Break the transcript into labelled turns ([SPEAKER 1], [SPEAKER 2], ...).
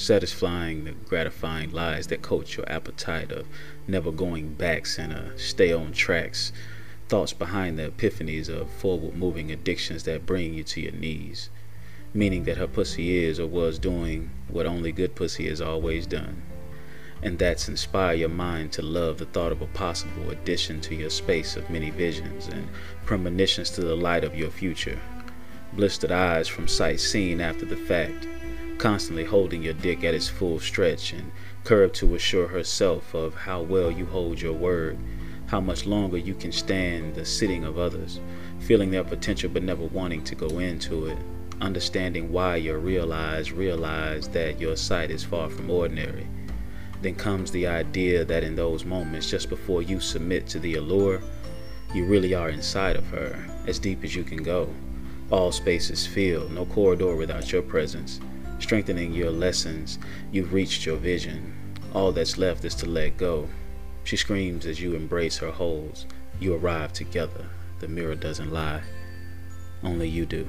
[SPEAKER 1] satisfying the gratifying lies that coat your appetite of never going backs and a stay on tracks, thoughts behind the epiphanies of forward moving addictions that bring you to your knees, meaning that her pussy is or was doing what only good pussy has always done. And that's inspire your mind to love the thought of a possible addition to your space of many visions and premonitions to the light of your future. Blistered eyes from sight seen after the fact, constantly holding your dick at its full stretch and curved to assure herself of how well you hold your word, how much longer you can stand the sitting of others, feeling their potential but never wanting to go into it, understanding why you realize realize that your sight is far from ordinary. Then comes the idea that in those moments just before you submit to the allure, you really are inside of her, as deep as you can go all space is filled, no corridor without your presence. Strengthening your lessons, you've reached your vision. All that's left is to let go. She screams as you embrace her holds. You arrive together. The mirror doesn't lie. Only you do.